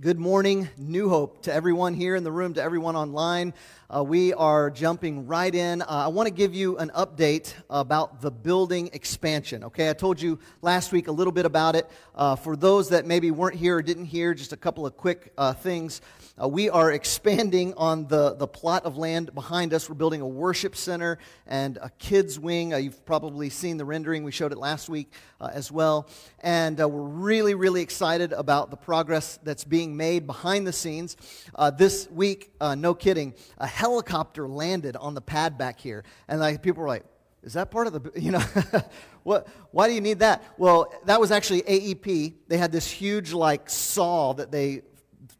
Good morning, New Hope, to everyone here in the room, to everyone online. Uh, we are jumping right in. Uh, I want to give you an update about the building expansion. Okay, I told you last week a little bit about it. Uh, for those that maybe weren't here or didn't hear, just a couple of quick uh, things. Uh, we are expanding on the, the plot of land behind us. We're building a worship center and a kids' wing. Uh, you've probably seen the rendering. We showed it last week as well. And we're really, really excited about the progress that's being made behind the scenes. Uh, this week, uh, no kidding, a helicopter landed on the pad back here. And like, people were like, is that part of the, you know, what, why do you need that? Well, that was actually AEP. They had this huge, like, saw that they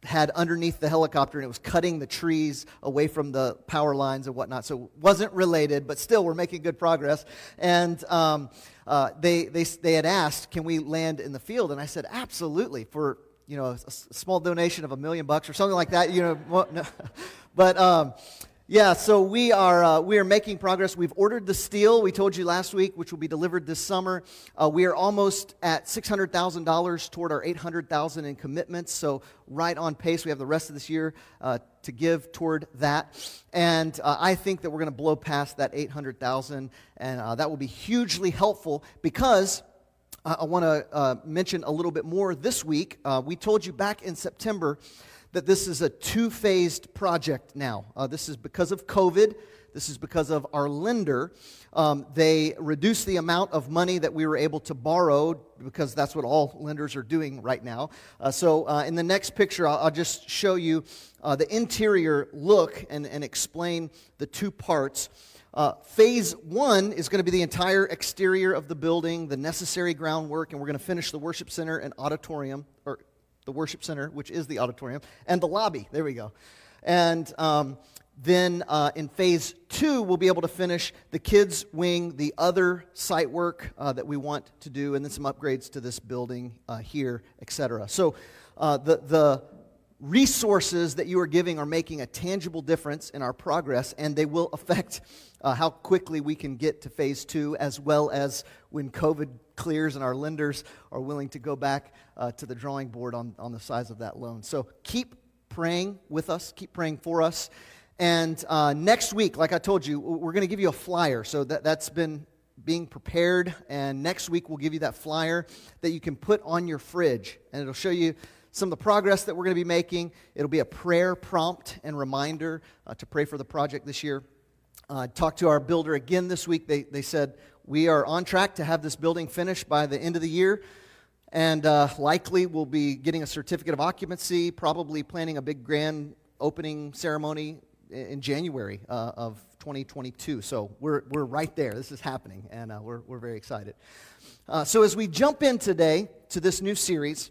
had underneath the helicopter and it was cutting the trees away from the power lines and whatnot. So it wasn't related, but still we're making good progress. And um, uh, they, they, they had asked, can we land in the field? And I said, absolutely, for you know, a, a small donation of a million bucks or something like that. You know, no. but um, yeah, so we are, uh, we are making progress. We've ordered the steel, we told you last week, which will be delivered this summer. Uh, we are almost at $600,000 toward our 800000 in commitments, so right on pace. We have the rest of this year uh, to give toward that. And uh, I think that we're going to blow past that 800000 and uh, that will be hugely helpful because I want to uh, mention a little bit more this week. we told you back in September that this is a two phased project now. Uh, this is because of COVID. This is because of our lender. Um, they reduced the amount of money that we were able to borrow because that's what all lenders are doing right now. Uh, so, uh, in the next picture, I'll, I'll just show you uh, the interior look and, and explain the two parts. Uh, phase one is going to be the entire exterior of the building, the necessary groundwork, and we're going to finish the worship center and auditorium, or the worship center, which is the auditorium, and the lobby. There we go. And um, then uh, in phase two, we'll be able to finish the kids' wing, the other site work uh, that we want to do, and then some upgrades to this building uh, here, etc. So uh, the, the resources that you are giving are making a tangible difference in our progress, and they will affect uh, how quickly we can get to phase two, as well as when COVID clears and our lenders are willing to go back uh, to the drawing board on, on the size of that loan. So keep praying with us, keep praying for us. And uh, next week, like I told you, we're going to give you a flyer. So that, that's been being prepared. And next week, we'll give you that flyer that you can put on your fridge. And it'll show you some of the progress that we're going to be making. It'll be a prayer prompt and reminder uh, to pray for the project this year. Uh, talked to our builder again this week. They, they said we are on track to have this building finished by the end of the year, and uh, likely we'll be getting a certificate of occupancy, probably planning a big grand opening ceremony in January uh, of 2022. So we're, we're right there. This is happening, and uh, we're, we're very excited. Uh, so as we jump in today to this new series,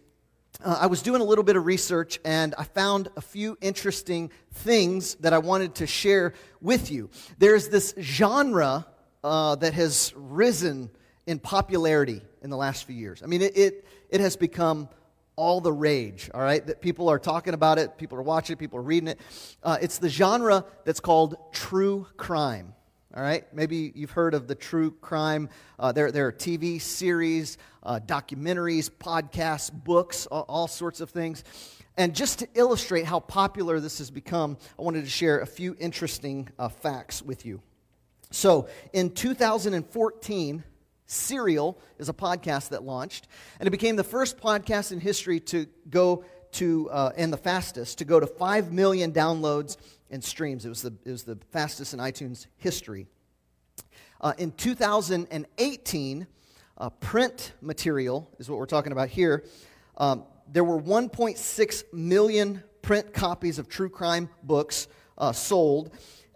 uh, I was doing a little bit of research and I found a few interesting things that I wanted to share with you. There's this genre uh, that has risen in popularity in the last few years. I mean, it, it, it, has become all the rage, all right? That people are talking about it, people are watching it, people are reading it. Uh, it's the genre that's called true crime. All right, maybe you've heard of the true crime. Uh, there, there are TV series, uh, documentaries, podcasts, books, all, all, sorts of things. And just to illustrate how popular this has become, I wanted to share a few interesting uh, facts with you. So, in 2014, Serial is a podcast that launched, and it became the first podcast in history to go to, uh, and the fastest, to go to 5 million downloads and streams. It was the, it was the fastest in iTunes history. Uh, in 2018, uh, print material is what we're talking about here. Um, there were 1.6 million print copies of true crime books uh, sold,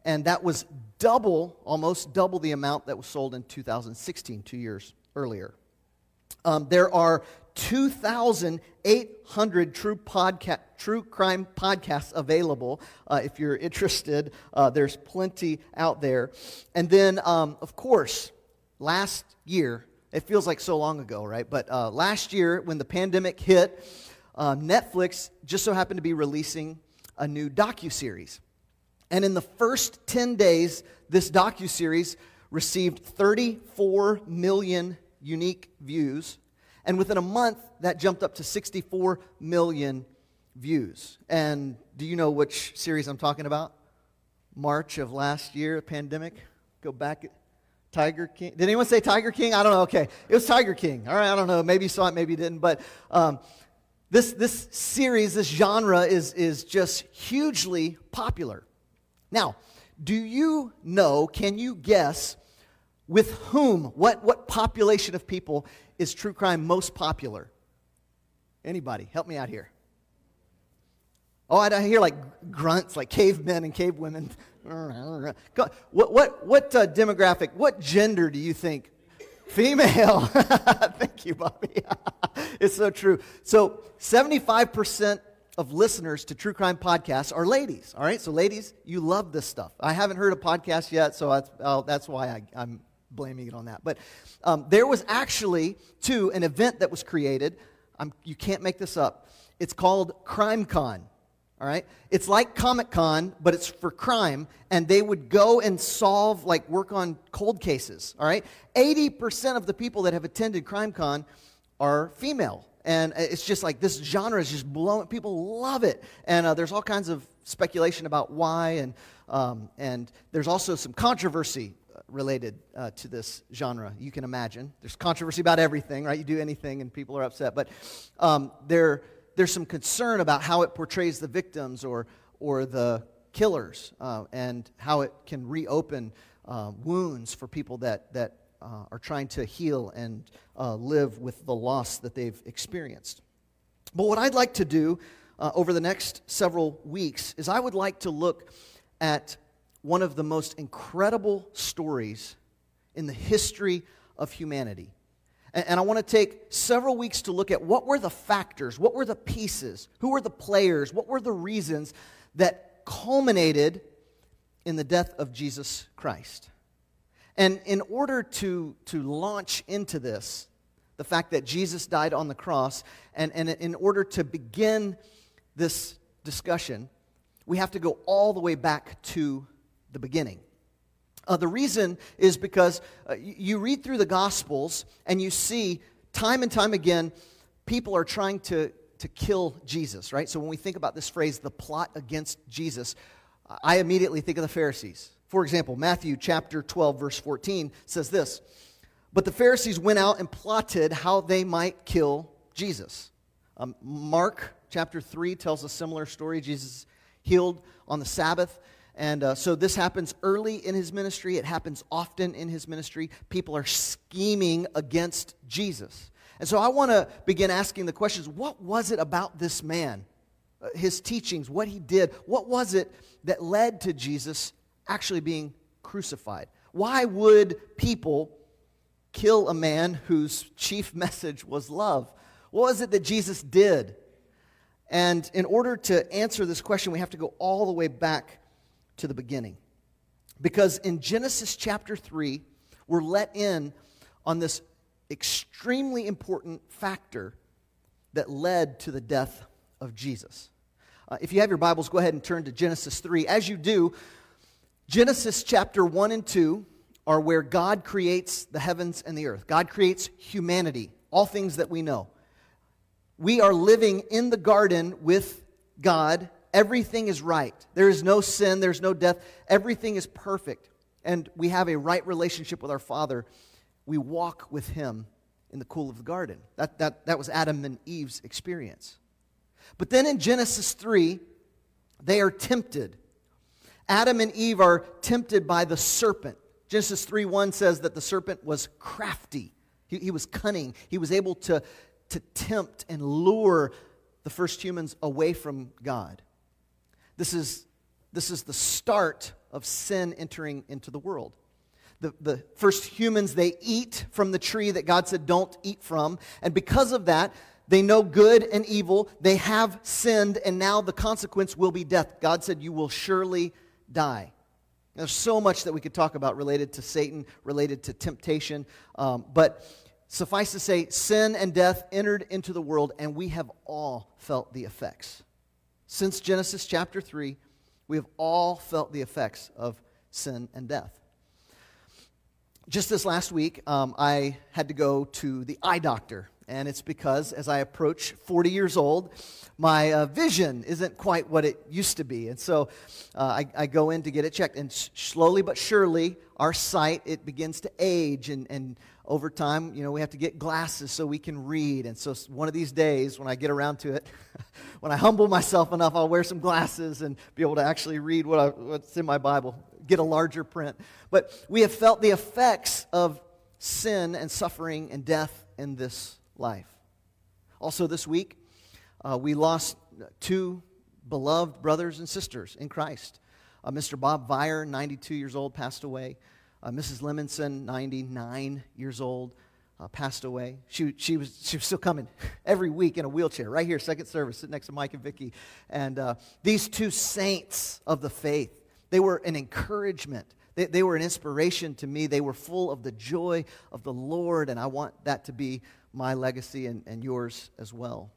and that was double, almost double the amount that was sold in 2016, two years earlier. Um, there are 2,800 true, podca- true crime podcasts available. Uh, if you're interested, uh, there's plenty out there. And then, um, of course, last year, it feels like so long ago, right? But uh, last year, when the pandemic hit, uh, Netflix just so happened to be releasing a new docu series. And in the first 10 days, this docu-series received 34 million unique views. And within a month, that jumped up to 64 million views. And do you know which series I'm talking about? March of last year, pandemic. Go back. Tiger King. Did anyone say Tiger King? I don't know. Okay. It was Tiger King. All right. I don't know. Maybe you saw it, maybe you didn't. But um, this, this series, this genre is, is just hugely popular. Now, do you know, can you guess with whom, what, what population of people is true crime most popular? Anybody? Help me out here. Oh, I hear like grunts, like cavemen and cavewomen. What, what, what uh, demographic, what gender do you think? Female. Thank you, Bobby. it's so true. So, 75% of listeners to true crime podcasts are ladies. All right, so ladies, you love this stuff. I haven't heard a podcast yet, so that's, uh, that's why I, am blaming it on that. But um, there was actually, too, an event that was created. I'm, you can't make this up. It's called Crime Con all right? It's like Comic Con, but it's for crime, and they would go and solve, like, work on cold cases, all right? 80% of the people that have attended Crime Con are female. And it's just like this genre is just blowing, people love it. And uh, there's all kinds of speculation about why, and, um, and there's also some controversy related uh, to this genre, you can imagine. There's controversy about everything, right? You do anything and people are upset. But um, there there's some concern about how it portrays the victims or, or the killers uh, and how it can reopen uh, wounds for people that, that uh, are trying to heal and uh, live with the loss that they've experienced. But what I'd like to do uh, over the next several weeks is I would like to look at one of the most incredible stories in the history of humanity. And, I want to take several weeks to look at what were the factors, what were the pieces, who were the players, what were the reasons that culminated in the death of Jesus Christ. And in order to, to launch into this, the fact that Jesus died on the cross, and, and in order to begin this discussion, we have to go all the way back to the beginning. Uh, the reason is because uh, you read through the Gospels and you see time and time again people are trying to, to kill Jesus, right? So when we think about this phrase, the plot against Jesus, I immediately think of the Pharisees. For example, Matthew chapter 12, verse 14 says this But the Pharisees went out and plotted how they might kill Jesus. Um, Mark chapter 3 tells a similar story. Jesus healed on the Sabbath. And uh, so this happens early in his ministry. It happens often in his ministry. People are scheming against Jesus. And so I want to begin asking the questions what was it about this man, uh, his teachings, what he did? What was it that led to Jesus actually being crucified? Why would people kill a man whose chief message was love? What was it that Jesus did? And in order to answer this question, we have to go all the way back to the beginning. Because in Genesis chapter 3, we're let in on this extremely important factor that led to the death of Jesus. Uh, if you have your Bibles, go ahead and turn to Genesis 3. As you do, Genesis chapter 1 and 2 are where God creates the heavens and the earth. God creates humanity, all things that we know. We are living in the garden with God Everything is right. There is no sin, there's no death. Everything is perfect. And we have a right relationship with our Father. We walk with Him in the cool of the garden. That, that, that was Adam and Eve's experience. But then in Genesis 3, they are tempted. Adam and Eve are tempted by the serpent. Genesis 3 1 says that the serpent was crafty, he, he was cunning. He was able to, to tempt and lure the first humans away from God. This is, this is the start of sin entering into the world. The, the first humans, they eat from the tree that God said don't eat from. And because of that, they know good and evil. They have sinned, and now the consequence will be death. God said, You will surely die. There's so much that we could talk about related to Satan, related to temptation. Um, but suffice to say, sin and death entered into the world, and we have all felt the effects. Since Genesis chapter 3, we have all felt the effects of sin and death. Just this last week, um, I had to go to the eye doctor. And it's because as I approach 40 years old, my uh, vision isn't quite what it used to be. And so uh, I, I, go in to get it checked. And slowly but surely, our sight, it begins to age. And, and over time, you know, we have to get glasses so we can read. And so one of these days, when I get around to it, when I humble myself enough, I'll wear some glasses and be able to actually read what I, what's in my Bible, get a larger print. But we have felt the effects of sin and suffering and death in this life. Also, this week, uh, we lost two beloved brothers and sisters in Christ. Uh, Mr. Bob Vire, 92 years old, passed away. Uh, Mrs. Lemonson, 99 years old, uh, passed away. She, she, was, she was still coming every week in a wheelchair, right here, second service, sitting next to Mike and Vicky. And uh, these two saints of the faith, they were an encouragement. They, they were an inspiration to me. They were full of the joy of the Lord, and I want that to be my legacy and, and yours as well.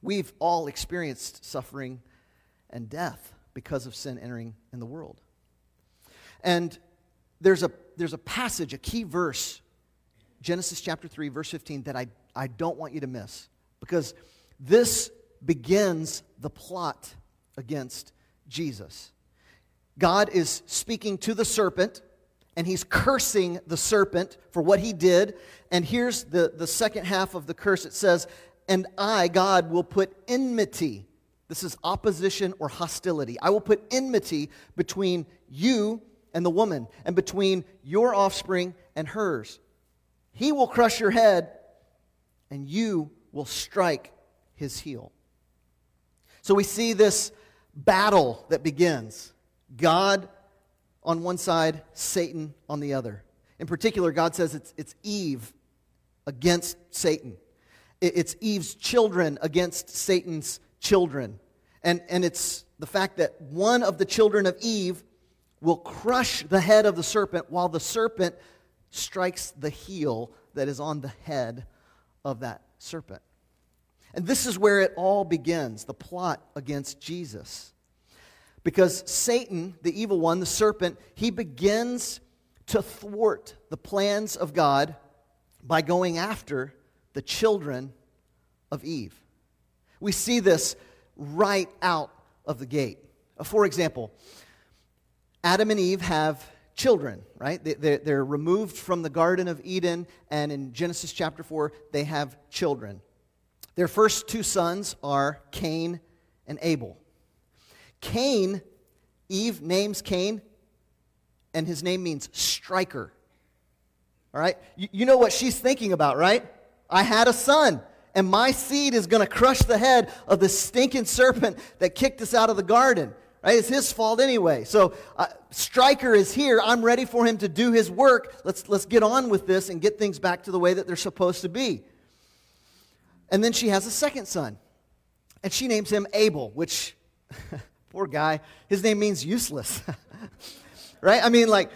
We've all experienced suffering and death because of sin entering in the world. And there's a, there's a passage, a key verse, Genesis chapter 3, verse 15, that I, I don't want you to miss because this begins the plot against Jesus. God is speaking to the serpent and he's cursing the serpent for what he did. And here's the, the second half of the curse it says, and I, God, will put enmity. This is opposition or hostility. I will put enmity between you and the woman, and between your offspring and hers. He will crush your head, and you will strike his heel. So we see this battle that begins God on one side, Satan on the other. In particular, God says it's, it's Eve against Satan. It's Eve's children against Satan's children. And, and it's the fact that one of the children of Eve will crush the head of the serpent while the serpent strikes the heel that is on the head of that serpent. And this is where it all begins the plot against Jesus. Because Satan, the evil one, the serpent, he begins to thwart the plans of God by going after the children of Eve. We see this right out of the gate. For example, Adam and Eve have children, right? They're removed from the Garden of Eden, and in Genesis chapter 4, they have children. Their first two sons are Cain and Abel. Cain, Eve names Cain, and his name means striker. All right? You, know what she's thinking about, right? I had a son, and my seed is going to crush the head of the stinking serpent that kicked us out of the garden. Right? It's his fault anyway. So, uh, Striker is here. I'm ready for him to do his work. Let's, let's get on with this and get things back to the way that they're supposed to be. And then she has a second son, and she names him Abel, which, poor guy, his name means useless. right? I mean, like,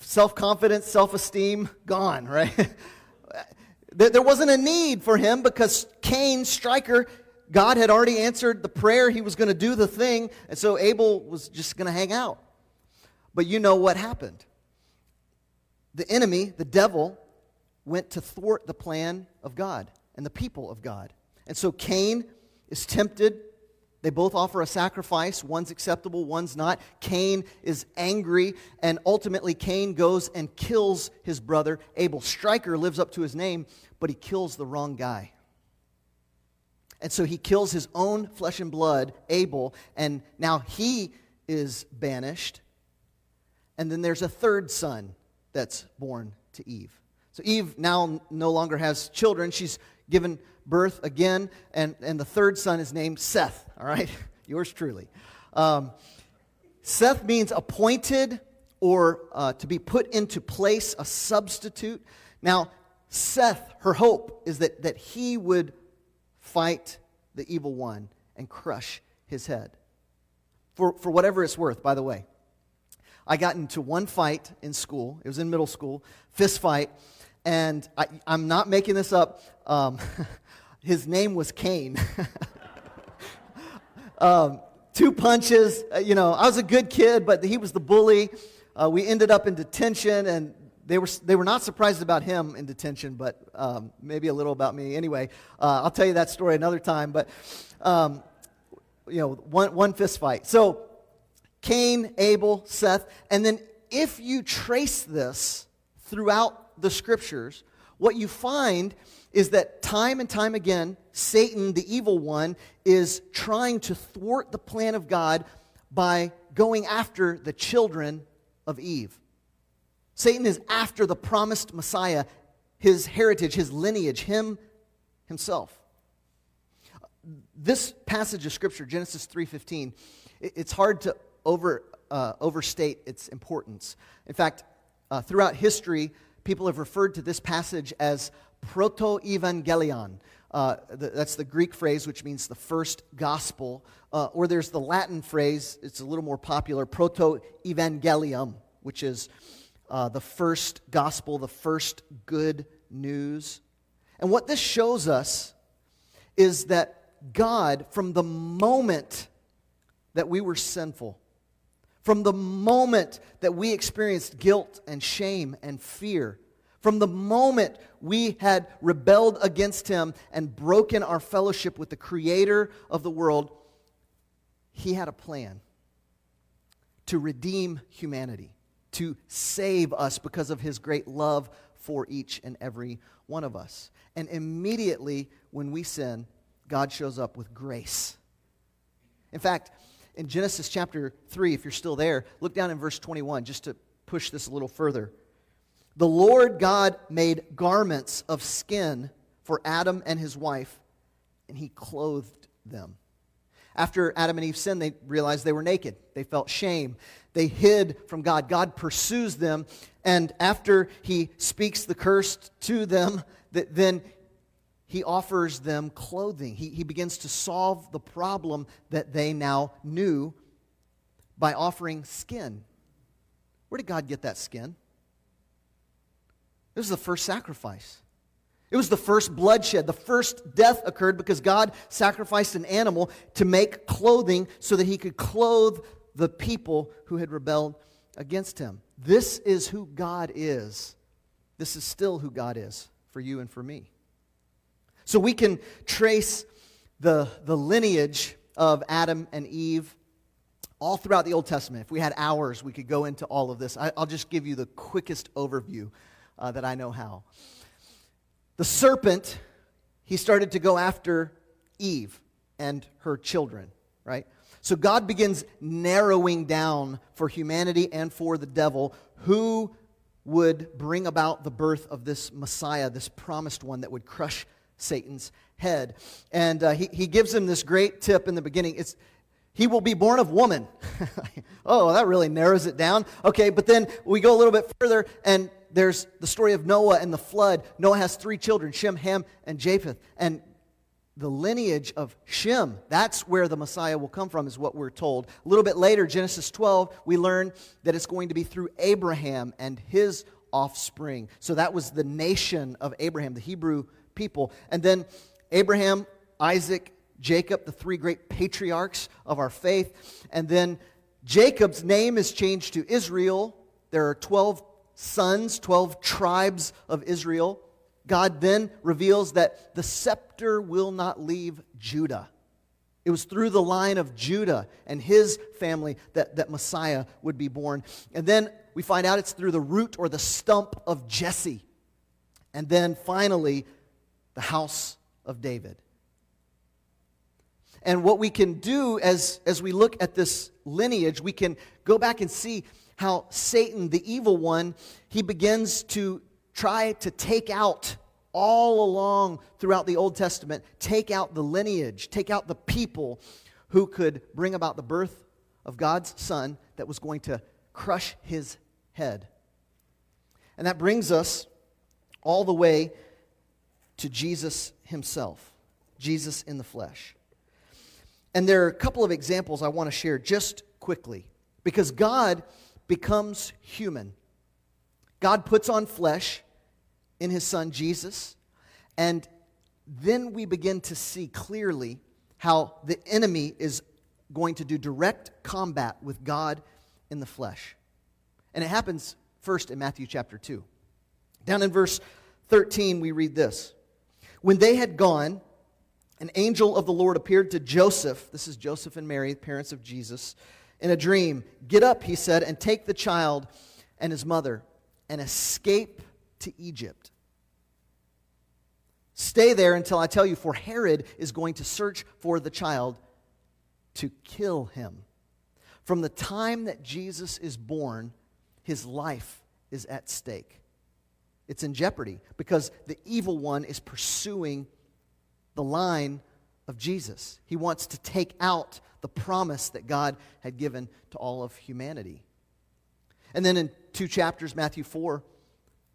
self confidence, self esteem, gone, right? There wasn't a need for him because Cain, Striker, God had already answered the prayer. He was going to do the thing. And so Abel was just going to hang out. But you know what happened. The enemy, the devil, went to thwart the plan of God and the people of God. And so Cain is tempted. They both offer a sacrifice. One's acceptable, one's not. Cain is angry, and ultimately, Cain goes and kills his brother Abel. Striker lives up to his name, but he kills the wrong guy. And so he kills his own flesh and blood, Abel, and now he is banished. And then there's a third son that's born to Eve. So Eve now no longer has children. She's given birth again, and, and the third son is named Seth, all right? Yours truly. Um, Seth means appointed or uh, to be put into place, a substitute. Now, Seth, her hope is that, that he would fight the evil one and crush his head. For, for whatever it's worth, by the way. I got into one fight in school. It was in middle school, fist fight. And I, am not making this up. Um, his name was Cain. um, two punches. Uh, you know, I was a good kid, but he was the bully. Uh, we ended up in detention, and they were, they were not surprised about him in detention, but um, maybe a little about me. Anyway, uh, I'll tell you that story another time. But, um, you know, one, one fist fight. So, Cain, Abel, Seth. And then, if you trace this throughout the scriptures, what you find is that time and time again, Satan, the evil one, is trying to thwart the plan of God by going after the children of Eve. Satan is after the promised Messiah, his heritage, his lineage, him himself. This passage of scripture, Genesis 3:15, it's hard to over, uh, overstate its importance. In fact, uh, throughout history, people have referred to this passage as proto-evangelion. Uh, that's the Greek phrase, which means the first gospel. Uh, or there's the Latin phrase, it's a little more popular, proto-evangelium, which is uh, the first gospel, the first good news. And what this shows us is that God, from the moment that we were sinful, from the moment that we experienced guilt and shame and fear, from the moment we had rebelled against Him and broken our fellowship with the Creator of the world, He had a plan to redeem humanity to save us because of his great love for each and every one of us. And immediately when we sin, God shows up with grace. In fact, in Genesis chapter 3, if you're still there, look down in verse 21 just to push this a little further. The Lord God made garments of skin for Adam and his wife, and he clothed them. After Adam and Eve sinned, they realized they were naked. They felt shame. They hid from God. God pursues them. And after he speaks the curse to them, that then he offers them clothing. He, he begins to solve the problem that they now knew by offering skin. Where did God get that skin? This was the first sacrifice. It was the first bloodshed. The first death occurred because God sacrificed an animal to make clothing so that he could clothe the people who had rebelled against him. This is who God is. This is still who God is for you and for me. So we can trace the, the lineage of Adam and Eve all throughout the Old Testament. If we had hours, we could go into all of this. I, will just give you the quickest overview uh, that I know how. The serpent, he started to go after Eve and her children, right? So God begins narrowing down for humanity and for the devil who would bring about the birth of this Messiah, this promised one that would crush Satan's head. And uh, he, he gives him this great tip in the beginning. It's, he will be born of woman. oh, that really narrows it down. Okay, but then we go a little bit further, and there's the story of Noah and the flood. Noah has three children Shem, Ham, and Japheth. And the lineage of Shem, that's where the Messiah will come from, is what we're told. A little bit later, Genesis 12, we learn that it's going to be through Abraham and his offspring. So that was the nation of Abraham, the Hebrew people. And then Abraham, Isaac, Jacob, the three great patriarchs of our faith. And then Jacob's name is changed to Israel. There are 12 sons, 12 tribes of Israel, God then reveals that the scepter will not leave Judah. It was through the line of Judah and his family that, that Messiah would be born. And then we find out it's through the root or the stump of Jesse. And then finally, the house of David. And what we can do as, as we look at this lineage, we can go back and see how Satan, the evil one, he begins to try to take out all along throughout the Old Testament, take out the lineage, take out the people who could bring about the birth of God's Son that was going to crush his head. And that brings us all the way to Jesus himself, Jesus in the flesh. And there are a couple of examples I want to share just quickly because God becomes human. God puts on flesh in his son Jesus, and then we begin to see clearly how the enemy is going to do direct combat with God in the flesh. And it happens first in Matthew chapter 2. Down in verse 13, we read this When they had gone, an angel of the Lord appeared to Joseph. This is Joseph and Mary, parents of Jesus, in a dream. Get up, he said, and take the child and his mother and escape to Egypt. Stay there until I tell you, for Herod is going to search for the child to kill him. From the time that Jesus is born, his life is at stake. It's in jeopardy because the evil one is pursuing the line of Jesus. He wants to take out the promise that God had given to all of humanity. And then in two chapters, Matthew 4,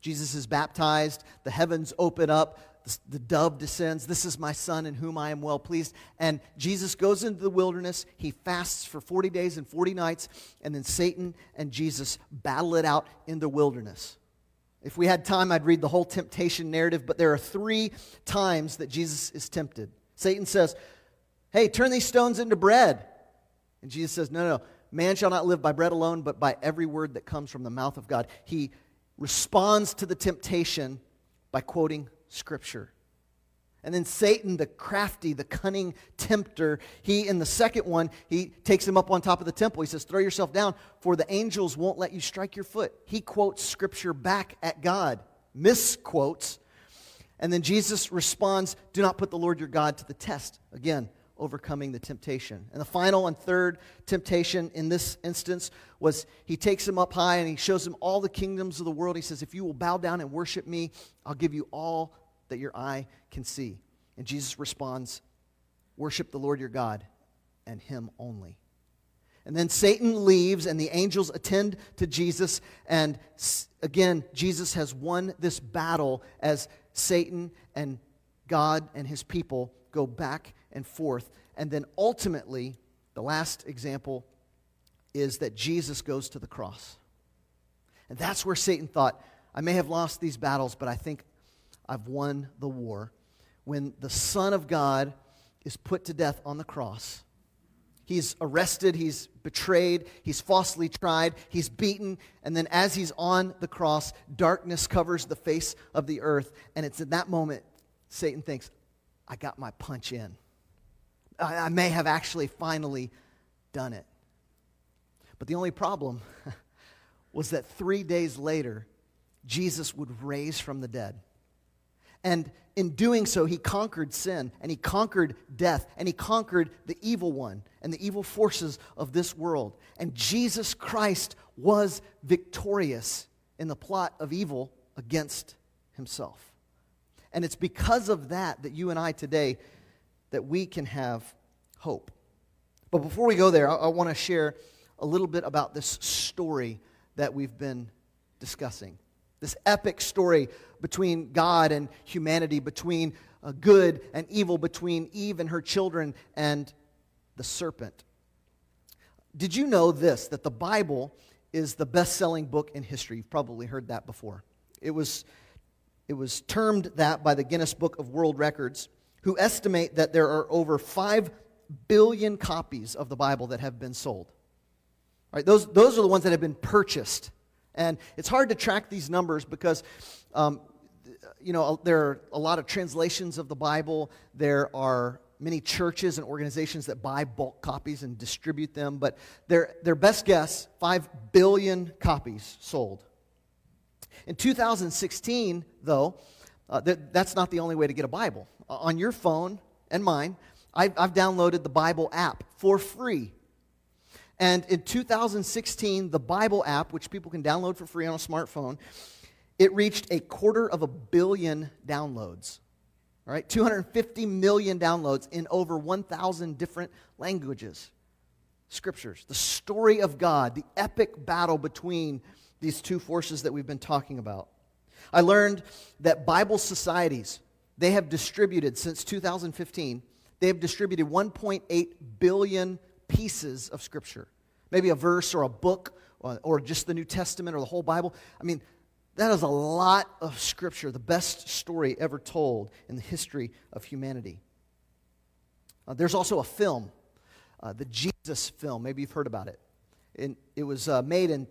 Jesus is baptized, the heavens open up, the dove descends. This is my son in whom I am well pleased. And Jesus goes into the wilderness. He fasts for 40 days and 40 nights. And then Satan and Jesus battle it out in the wilderness. If we had time, I'd read the whole temptation narrative, but there are three times that Jesus is tempted. Satan says, Hey, turn these stones into bread. And Jesus says, No, no, man shall not live by bread alone, but by every word that comes from the mouth of God. He responds to the temptation by quoting Scripture. And then Satan, the crafty, the cunning tempter, he, in the second one, he takes him up on top of the temple. He says, Throw yourself down, for the angels won't let you strike your foot. He quotes scripture back at God, misquotes. And then Jesus responds, Do not put the Lord your God to the test. Again, overcoming the temptation. And the final and third temptation in this instance was he takes him up high and he shows him all the kingdoms of the world. He says, If you will bow down and worship me, I'll give you all that your eye can see. And Jesus responds, Worship the Lord your God and him only. And then Satan leaves, and the angels attend to Jesus. And again, Jesus has won this battle as Satan and God and his people go back and forth. And then ultimately, the last example is that Jesus goes to the cross. And that's where Satan thought, I may have lost these battles, but I think I've won the war. When the Son of God is put to death on the cross, he's arrested, he's betrayed, he's falsely tried, he's beaten, and then as he's on the cross, darkness covers the face of the earth. And it's in that moment Satan thinks, I got my punch in. I, may have actually finally done it. But the only problem was that three days later, Jesus would raise from the dead. And in doing so, he conquered sin and he conquered death and he conquered the evil one and the evil forces of this world. And Jesus Christ was victorious in the plot of evil against himself. And it's because of that that you and I today that we can have hope. But before we go there, I, I want to share a little bit about this story that we've been discussing. This epic story between God and humanity, between uh, good and evil, between Eve and her children and the serpent. Did you know this, that the Bible is the best selling book in history? You've probably heard that before. It was, it was termed that by the Guinness Book of World Records, who estimate that there are over 5 billion copies of the Bible that have been sold. Right, those, those are the ones that have been purchased. And it's hard to track these numbers because um, you know, there are a lot of translations of the Bible. There are many churches and organizations that buy bulk copies and distribute them, but their, their best guess 5 billion copies sold. In 2016, though, uh, th- that's not the only way to get a Bible. Uh, on your phone and mine, I've, I've downloaded the Bible app for free. And in 2016, the Bible app, which people can download for free on a smartphone, it reached a quarter of a billion downloads. All right, 250 million downloads in over 1,000 different languages. Scriptures, the story of God, the epic battle between these two forces that we've been talking about. I learned that Bible societies, they have distributed since 2015, they have distributed 1.8 billion pieces of Scripture. Maybe a verse or a book or, or just the New Testament or the whole Bible. I mean, that is a lot of scripture, the best story ever told in the history of humanity. Uh, there's also a film, uh, the Jesus film. Maybe you've heard about it. And it was uh, made in